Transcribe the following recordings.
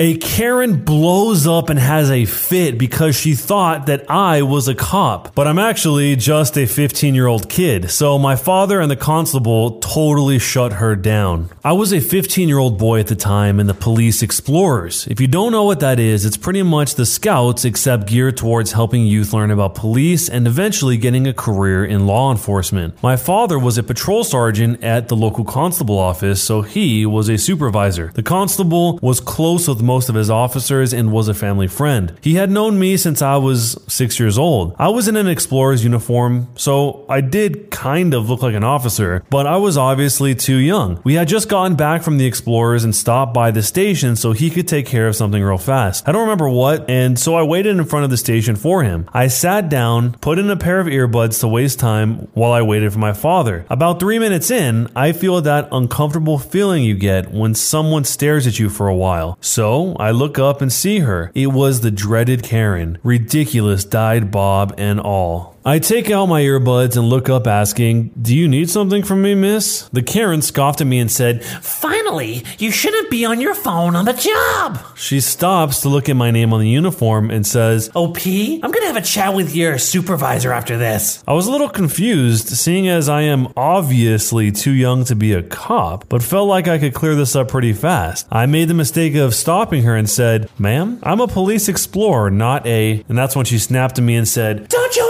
A Karen blows up and has a fit because she thought that I was a cop, but I'm actually just a 15 year old kid. So my father and the constable totally shut her down. I was a 15 year old boy at the time in the police explorers. If you don't know what that is, it's pretty much the scouts except geared towards helping youth learn about police and eventually getting a career in law enforcement. My father was a patrol sergeant at the local constable office, so he was a supervisor. The constable was close with most of his officers and was a family friend. He had known me since I was six years old. I was in an explorer's uniform, so I did kind of look like an officer, but I was obviously too young. We had just gotten back from the explorers and stopped by the station so he could take care of something real fast. I don't remember what, and so I waited in front of the station for him. I sat down, put in a pair of earbuds to waste time while I waited for my father. About three minutes in, I feel that uncomfortable feeling you get when someone stares at you for a while. So I look up and see her. It was the dreaded Karen. Ridiculous dyed bob and all. I take out my earbuds and look up asking, Do you need something from me, miss? The Karen scoffed at me and said, Finally, you shouldn't be on your phone on the job. She stops to look at my name on the uniform and says, oh, OP, I'm gonna have a chat with your supervisor after this. I was a little confused, seeing as I am obviously too young to be a cop, but felt like I could clear this up pretty fast. I made the mistake of stopping her and said, Ma'am, I'm a police explorer, not a. And that's when she snapped at me and said, Don't you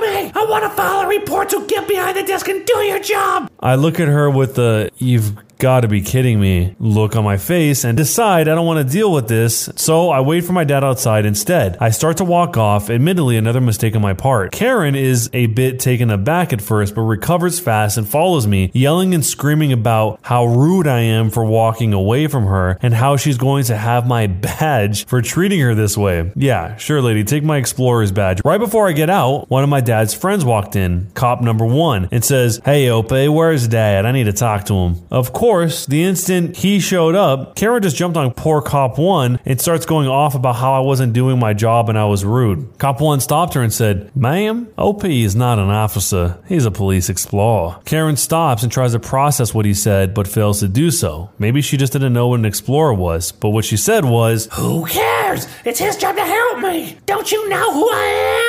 me! I want to file a report, so get behind the desk and do your job! I look at her with the, You've gotta be kidding me look on my face and decide I don't want to deal with this, so I wait for my dad outside instead. I start to walk off, admittedly, another mistake on my part. Karen is a bit taken aback at first, but recovers fast and follows me, yelling and screaming about how rude I am for walking away from her and how she's going to have my badge for treating her this way. Yeah, sure, lady, take my explorer's badge. Right before I get out, one of my dad's friends walked in, cop number one, and says, Hey, Ope, where's dad? I need to talk to him. Of course, course, the instant he showed up, Karen just jumped on poor Cop 1 and starts going off about how I wasn't doing my job and I was rude. Cop 1 stopped her and said, Ma'am, OP is not an officer. He's a police explorer. Karen stops and tries to process what he said, but fails to do so. Maybe she just didn't know what an explorer was, but what she said was, Who cares? It's his job to help me. Don't you know who I am?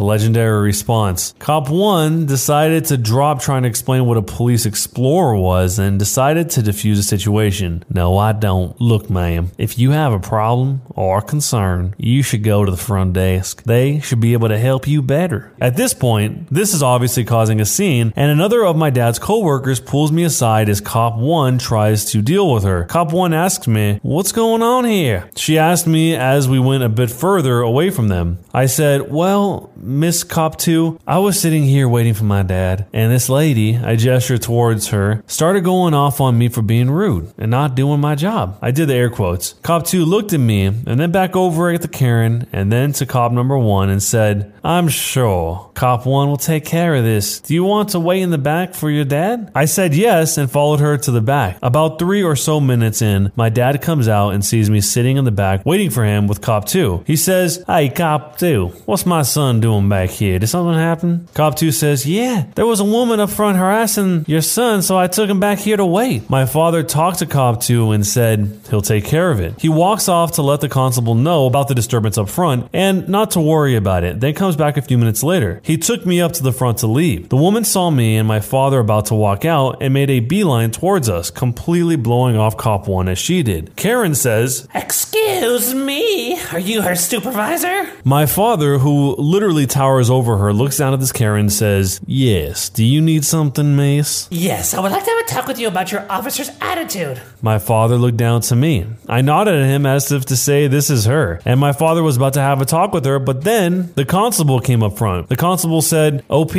The legendary response. Cop 1 decided to drop trying to explain what a police explorer was and decided to defuse the situation. No, I don't. Look, ma'am, if you have a problem or concern, you should go to the front desk. They should be able to help you better. At this point, this is obviously causing a scene, and another of my dad's coworkers pulls me aside as Cop 1 tries to deal with her. Cop 1 asks me, What's going on here? She asked me as we went a bit further away from them. I said, Well, Miss Cop 2, I was sitting here waiting for my dad, and this lady, I gestured towards her, started going off on me for being rude and not doing my job. I did the air quotes. Cop 2 looked at me and then back over at the Karen and then to cop number 1 and said, I'm sure cop 1 will take care of this. Do you want to wait in the back for your dad? I said yes and followed her to the back. About three or so minutes in, my dad comes out and sees me sitting in the back waiting for him with cop 2. He says, Hey, cop 2, what's my son doing back here? Did something happen? Cop 2 says, Yeah, there was a woman up front harassing your son, so I took him back here to wait. My father talked to Cop 2 and said he'll take care of it. He walks off to let the constable know about the disturbance up front and not to worry about it, then comes back a few minutes later. He took me up to the front to leave. The woman saw me and my father about to walk out and made a beeline towards us, completely blowing off Cop 1 as she did. Karen says, Excuse me, are you her supervisor? My father, who literally towers over her, looks down at this Karen and says, Yes, do you need something, Mace? Yes, I would like to have a talk with you about your officer's attitude. My father looked down to me. I nodded at him as if to say, This is her. And my father was about to have a talk with her, but then the constable came up front. The constable said, OP,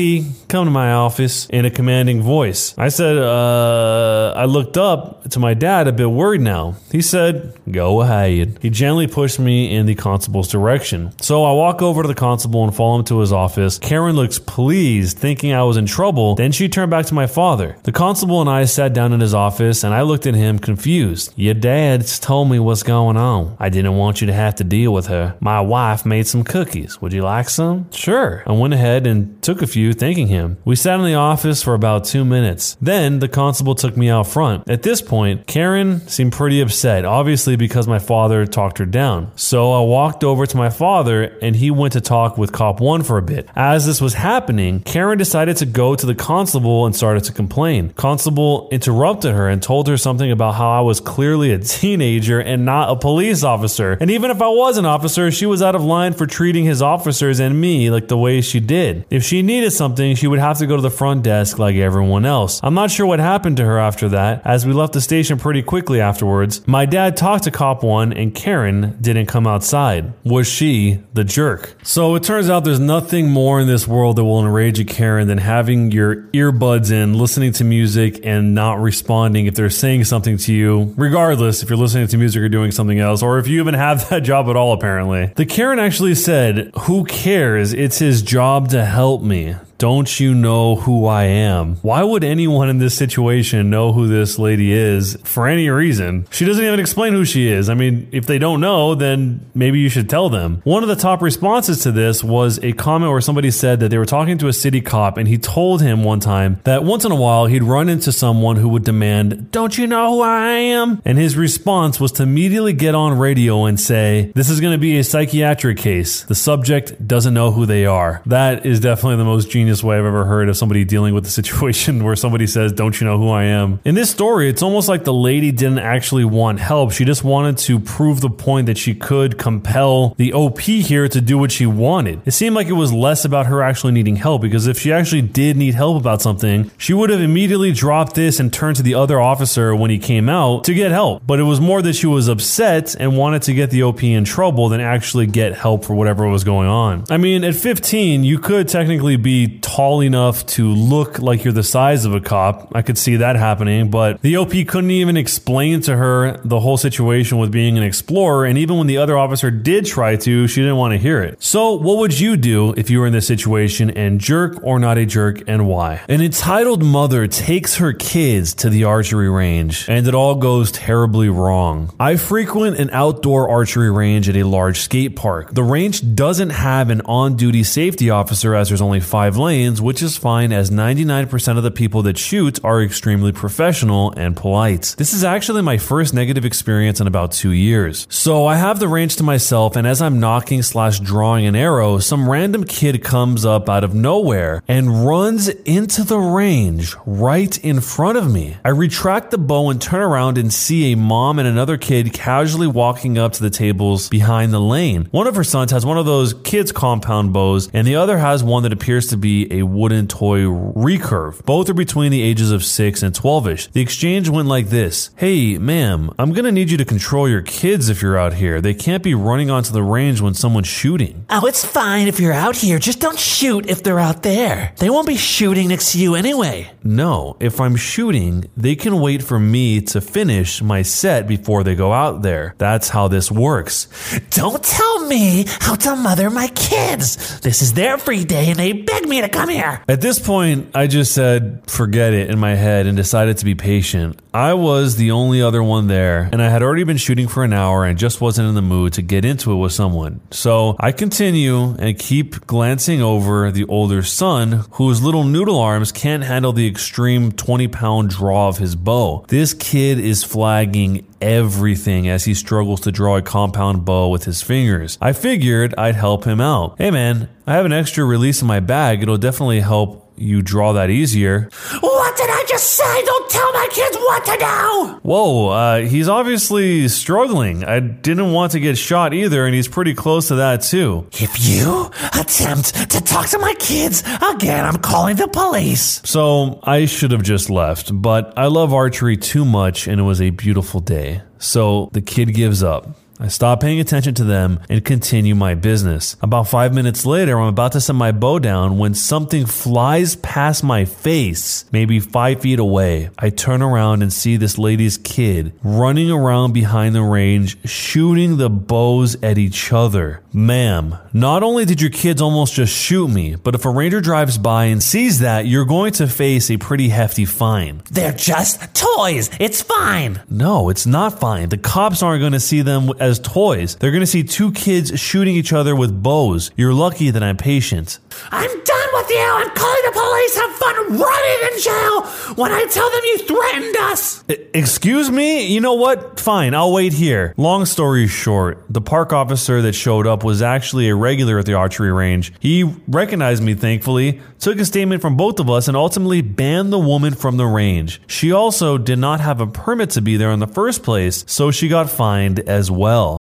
come to my office in a commanding voice. I said, Uh, I looked up to my dad, a bit worried now. He said, Go ahead. He gently pushed me in the constable's direction. So I walk over to the constable and follow him to his office. Karen looks pleased, thinking I was in trouble. Then she turned back to my father. The constable and I sat down in his office and I looked at him confused. Your dad's told me what's going on. I didn't want you to have to deal with her. My wife made some cookies. Would you like some? Sure. I went ahead and took a few, thanking him. We sat in the office for about two minutes. Then the constable took me out front. At this point, Karen seemed pretty upset, obviously because my father talked her down. So I walked over to my father and he went to talk with Cop 1 for a bit. As this was happening, Karen decided to go to the constable and started to complain. Constable interrupted her and told her something about how I was clearly a teenager and not a police officer. And even if I was an officer, she was out of line for treating his officers and me like the way she did. If she needed something, she would have to go to the front desk like everyone else. I'm not sure what happened to her after that, as we left the station pretty quickly afterwards. My dad talked to Cop 1 and Karen didn't come outside. Was she the jerk? So it turns out there's nothing more in this world that will enrage a Karen than having your earbuds in, listening to music, and not responding if they're saying something to you, regardless if you're listening to music or doing something else, or if you even have that job at all, apparently. The Karen actually said, Who cares? It's his job to help me. Don't you know who I am? Why would anyone in this situation know who this lady is for any reason? She doesn't even explain who she is. I mean, if they don't know, then maybe you should tell them. One of the top responses to this was a comment where somebody said that they were talking to a city cop and he told him one time that once in a while he'd run into someone who would demand, Don't you know who I am? And his response was to immediately get on radio and say, This is going to be a psychiatric case. The subject doesn't know who they are. That is definitely the most genius way I've ever heard of somebody dealing with a situation where somebody says, Don't you know who I am? In this story, it's almost like the lady didn't actually want help. She just wanted to prove the point that she could compel the OP here to do what she wanted. It seemed like it was less about her actually needing help because if she actually did need help about something, she would have immediately dropped this and turned to the other officer when he came out to get help. But it was more that she was upset and wanted to get the OP in trouble than actually get help for whatever was going on. I mean, at 15, you could technically be tall enough to look like you're the size of a cop. I could see that happening, but the OP couldn't even explain to her the whole situation with being an explorer. And even when the other officer did try to, she didn't want to hear it. So, what would you do if you were in this situation and jerk or not a jerk and why? An entitled mother takes her kids to the archery range and it all goes terribly wrong. I frequent an outdoor archery range at a large skate park. The range doesn't have an on duty safety officer as there's only five lanes, which is fine as 99% of the people that shoot are extremely professional and polite. This is actually my first negative experience in about two years. So I have the range to myself, and as I'm nocking slash drawing an arrow, some random kid comes up out of nowhere and runs into the range right in front of me. I retract the bow and turn around and see a mom and another kid casually walking up to the tables behind the lane. One of her sons has one of those kids' compound bows, and the other has one that appears to be a wooden toy recurve. Both are between the ages of 6 and 12 ish. The exchange went like this Hey, ma'am, I'm gonna need you to control your kids if you're out here. They can't be running onto the range when someone's shooting. Oh, it's fine if you're out here. Just don't shoot if they're out there. They won't be shooting next to you anyway. No, if I'm shooting, they can wait for me to finish my set before they go out there. That's how this works. Don't tell me how to mother my kids. This is their free day and they beg me to come here. At this point, I just said, forget it in my head and decided to be patient. I was the only other one there, and I had already been shooting for an hour and just wasn't in the mood to get into it with someone. So I continue and keep glancing over the older son, whose little noodle arms can't handle the extreme 20 pound draw of his bow. This kid is flagging everything as he struggles to draw a compound bow with his fingers. I figured I'd help him out. Hey man, I have an extra release in my bag. It'll definitely help you draw that easier. What did I Don't tell my kids what to do. Whoa, uh, he's obviously struggling. I didn't want to get shot either, and he's pretty close to that too. If you attempt to talk to my kids again, I'm calling the police. So I should have just left, but I love archery too much, and it was a beautiful day. So the kid gives up. I stop paying attention to them and continue my business. About five minutes later, I'm about to set my bow down when something flies past my face, maybe five feet away. I turn around and see this lady's kid running around behind the range, shooting the bows at each other. Ma'am, not only did your kids almost just shoot me, but if a ranger drives by and sees that, you're going to face a pretty hefty fine. They're just toys. It's fine. No, it's not fine. The cops aren't going to see them as toys. They're going to see two kids shooting each other with bows. You're lucky that I'm patient. I'm done with you. I'm calling the police. Have running in jail when I tell them you threatened us. Excuse me? You know what? Fine, I'll wait here. Long story short, the park officer that showed up was actually a regular at the archery range. He recognized me, thankfully, took a statement from both of us, and ultimately banned the woman from the range. She also did not have a permit to be there in the first place, so she got fined as well.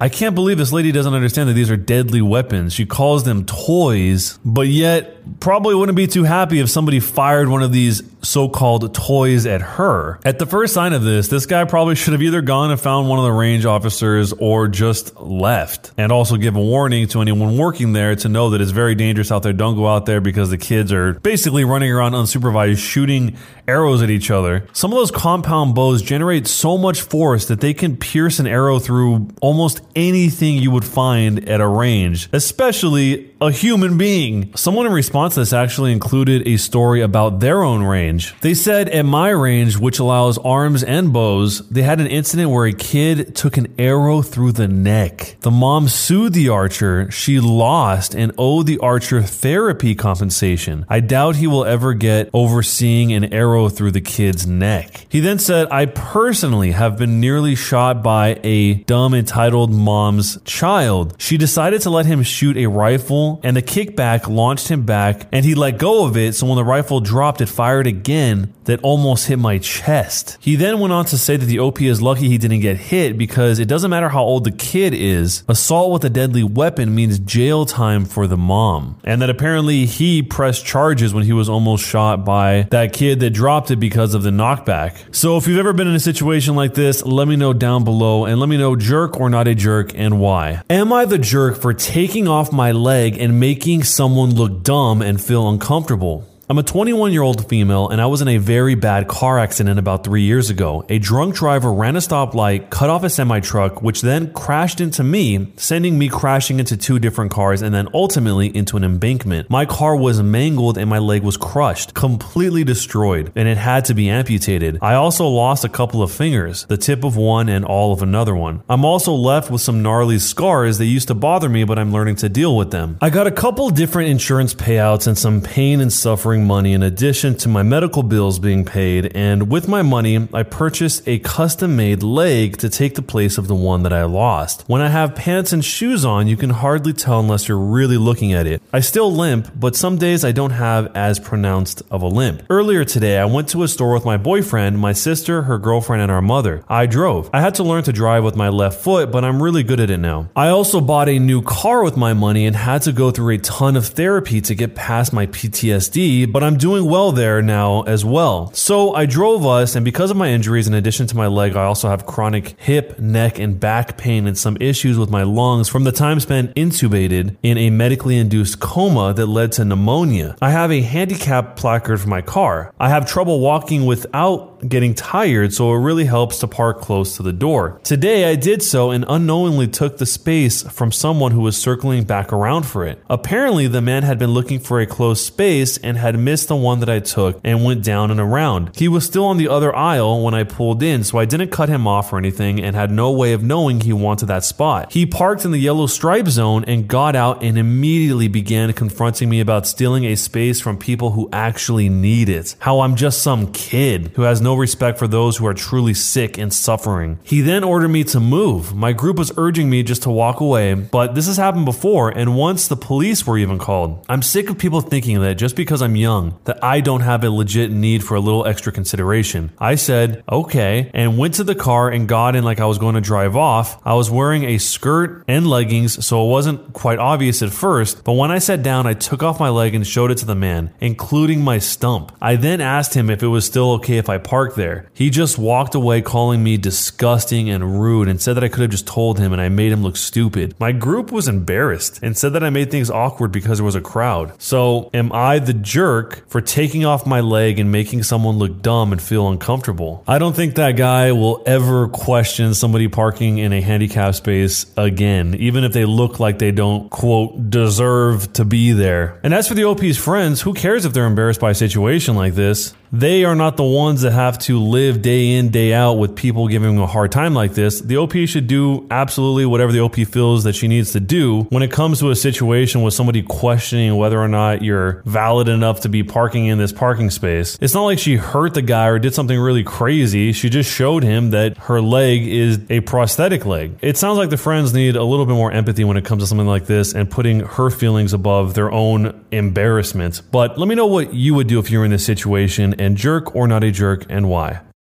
I can't believe this lady doesn't understand that these are deadly weapons. She calls them toys, but yet probably wouldn't be too happy if somebody fired one of these so called toys at her. At the first sign of this, this guy probably should have either gone and found one of the range officers or just left. And also give a warning to anyone working there to know that it's very dangerous out there. Don't go out there because the kids are basically running around unsupervised shooting arrows at each other. Some of those compound bows generate so much force that they can pierce an arrow through almost anything you would find at a range, especially a human being. Someone in response to this actually included a story about their own range. They said at my range, which allows arms and bows, they had an incident where a kid took an arrow through the neck. The mom sued the archer. She lost and owed the archer therapy compensation. I doubt he will ever get overseeing an arrow through the kid's neck. He then said, I personally have been nearly shot by a dumb entitled mom's child. She decided to let him shoot a rifle and the kickback launched him back and he let go of it. So when the rifle dropped, it fired again that almost hit my chest. He then went on to say that the OP is lucky he didn't get hit because it doesn't matter how old the kid is. Assault with a deadly weapon means jail time for the mom. And that apparently he pressed charges when he was almost shot by that kid that dropped it because of the knockback. So if you've ever been in a situation like this, let me know down below and let me know jerk or not a jerk and why. Am I the jerk for taking off my leg and making someone look dumb and feel uncomfortable? I'm a 21 year old female and I was in a very bad car accident about three years ago. A drunk driver ran a stoplight, cut off a semi truck, which then crashed into me, sending me crashing into two different cars and then ultimately into an embankment. My car was mangled and my leg was crushed, completely destroyed, and it had to be amputated. I also lost a couple of fingers, the tip of one and all of another one. I'm also left with some gnarly scars that used to bother me, but I'm learning to deal with them. I got a couple different insurance payouts and some pain and suffering money in addition to my medical bills being paid, and with my money, I purchased a custom made leg to take the place of the one that I lost. When I have pants and shoes on, you can hardly tell unless you're really looking at it. I still limp, but some days I don't have as pronounced of a limp. Earlier today, I went to a store with my boyfriend, my sister, her girlfriend, and our mother. I drove. I had to learn to drive with my left foot, but I'm really good at it now. I also bought a new car with my money and had to go through a ton of therapy to get past my PTSD, but I'm doing well there now as well. So I drove us, and because of my injuries, in addition to my leg, I also have chronic hip, neck, and back pain and some issues with my lungs from the time spent intubated in a medically induced coma that led to pneumonia. I have a handicap placard for my car. I have trouble walking without getting tired, so it really helps to park close to the door. Today I did so and unknowingly took the space from someone who was circling back around for it. Apparently, the man had been looking for a closed space and had missed the one that I took and went down and around. He was still on the other aisle when I pulled in, so I didn't cut him off or anything and had no way of knowing he wanted that spot. He parked in the yellow stripe zone and got out and immediately began confronting me about stealing a space from people who actually need it. How I'm just some kid who has no respect for those who are truly sick and suffering. He then ordered me to move. My group was urging me just to walk away, but this has happened before and once the police were even called. I'm sick of people thinking that just because I'm young that I don't have a legit need for a little extra consideration. I said, "Okay," and went to the car and got in like I was going to drive off. I was wearing a skirt and leggings, so it wasn't quite obvious at first, but when I sat down, I took off my leg and showed it to the man, including my stump. I then asked him if it was still okay if I parked there. He just walked away calling me disgusting and rude and said that I could have just told him and I made him look stupid. My group was embarrassed and said that I made things awkward because there was a crowd. So, am I the jerk for taking off my leg and making someone look dumb and feel uncomfortable? I don't think that guy will ever question somebody parking in a handicap space again, even if they look like they don't, quote, deserve to be there. And as for the OP's friends, who cares if they're embarrassed by a situation like this? They are not the ones that have to live day in, day out with people giving them a hard time like this. The OP should do absolutely whatever the OP feels that she needs to do when it comes to a situation with somebody questioning whether or not you're valid enough to be parking in this parking space. It's not like she hurt the guy or did something really crazy. She just showed him that her leg is a prosthetic leg. It sounds like the friends need a little bit more empathy when it comes to something like this and putting her feelings above their own embarrassment. But let me know what you would do if you were in this situation and jerk or not a jerk and why.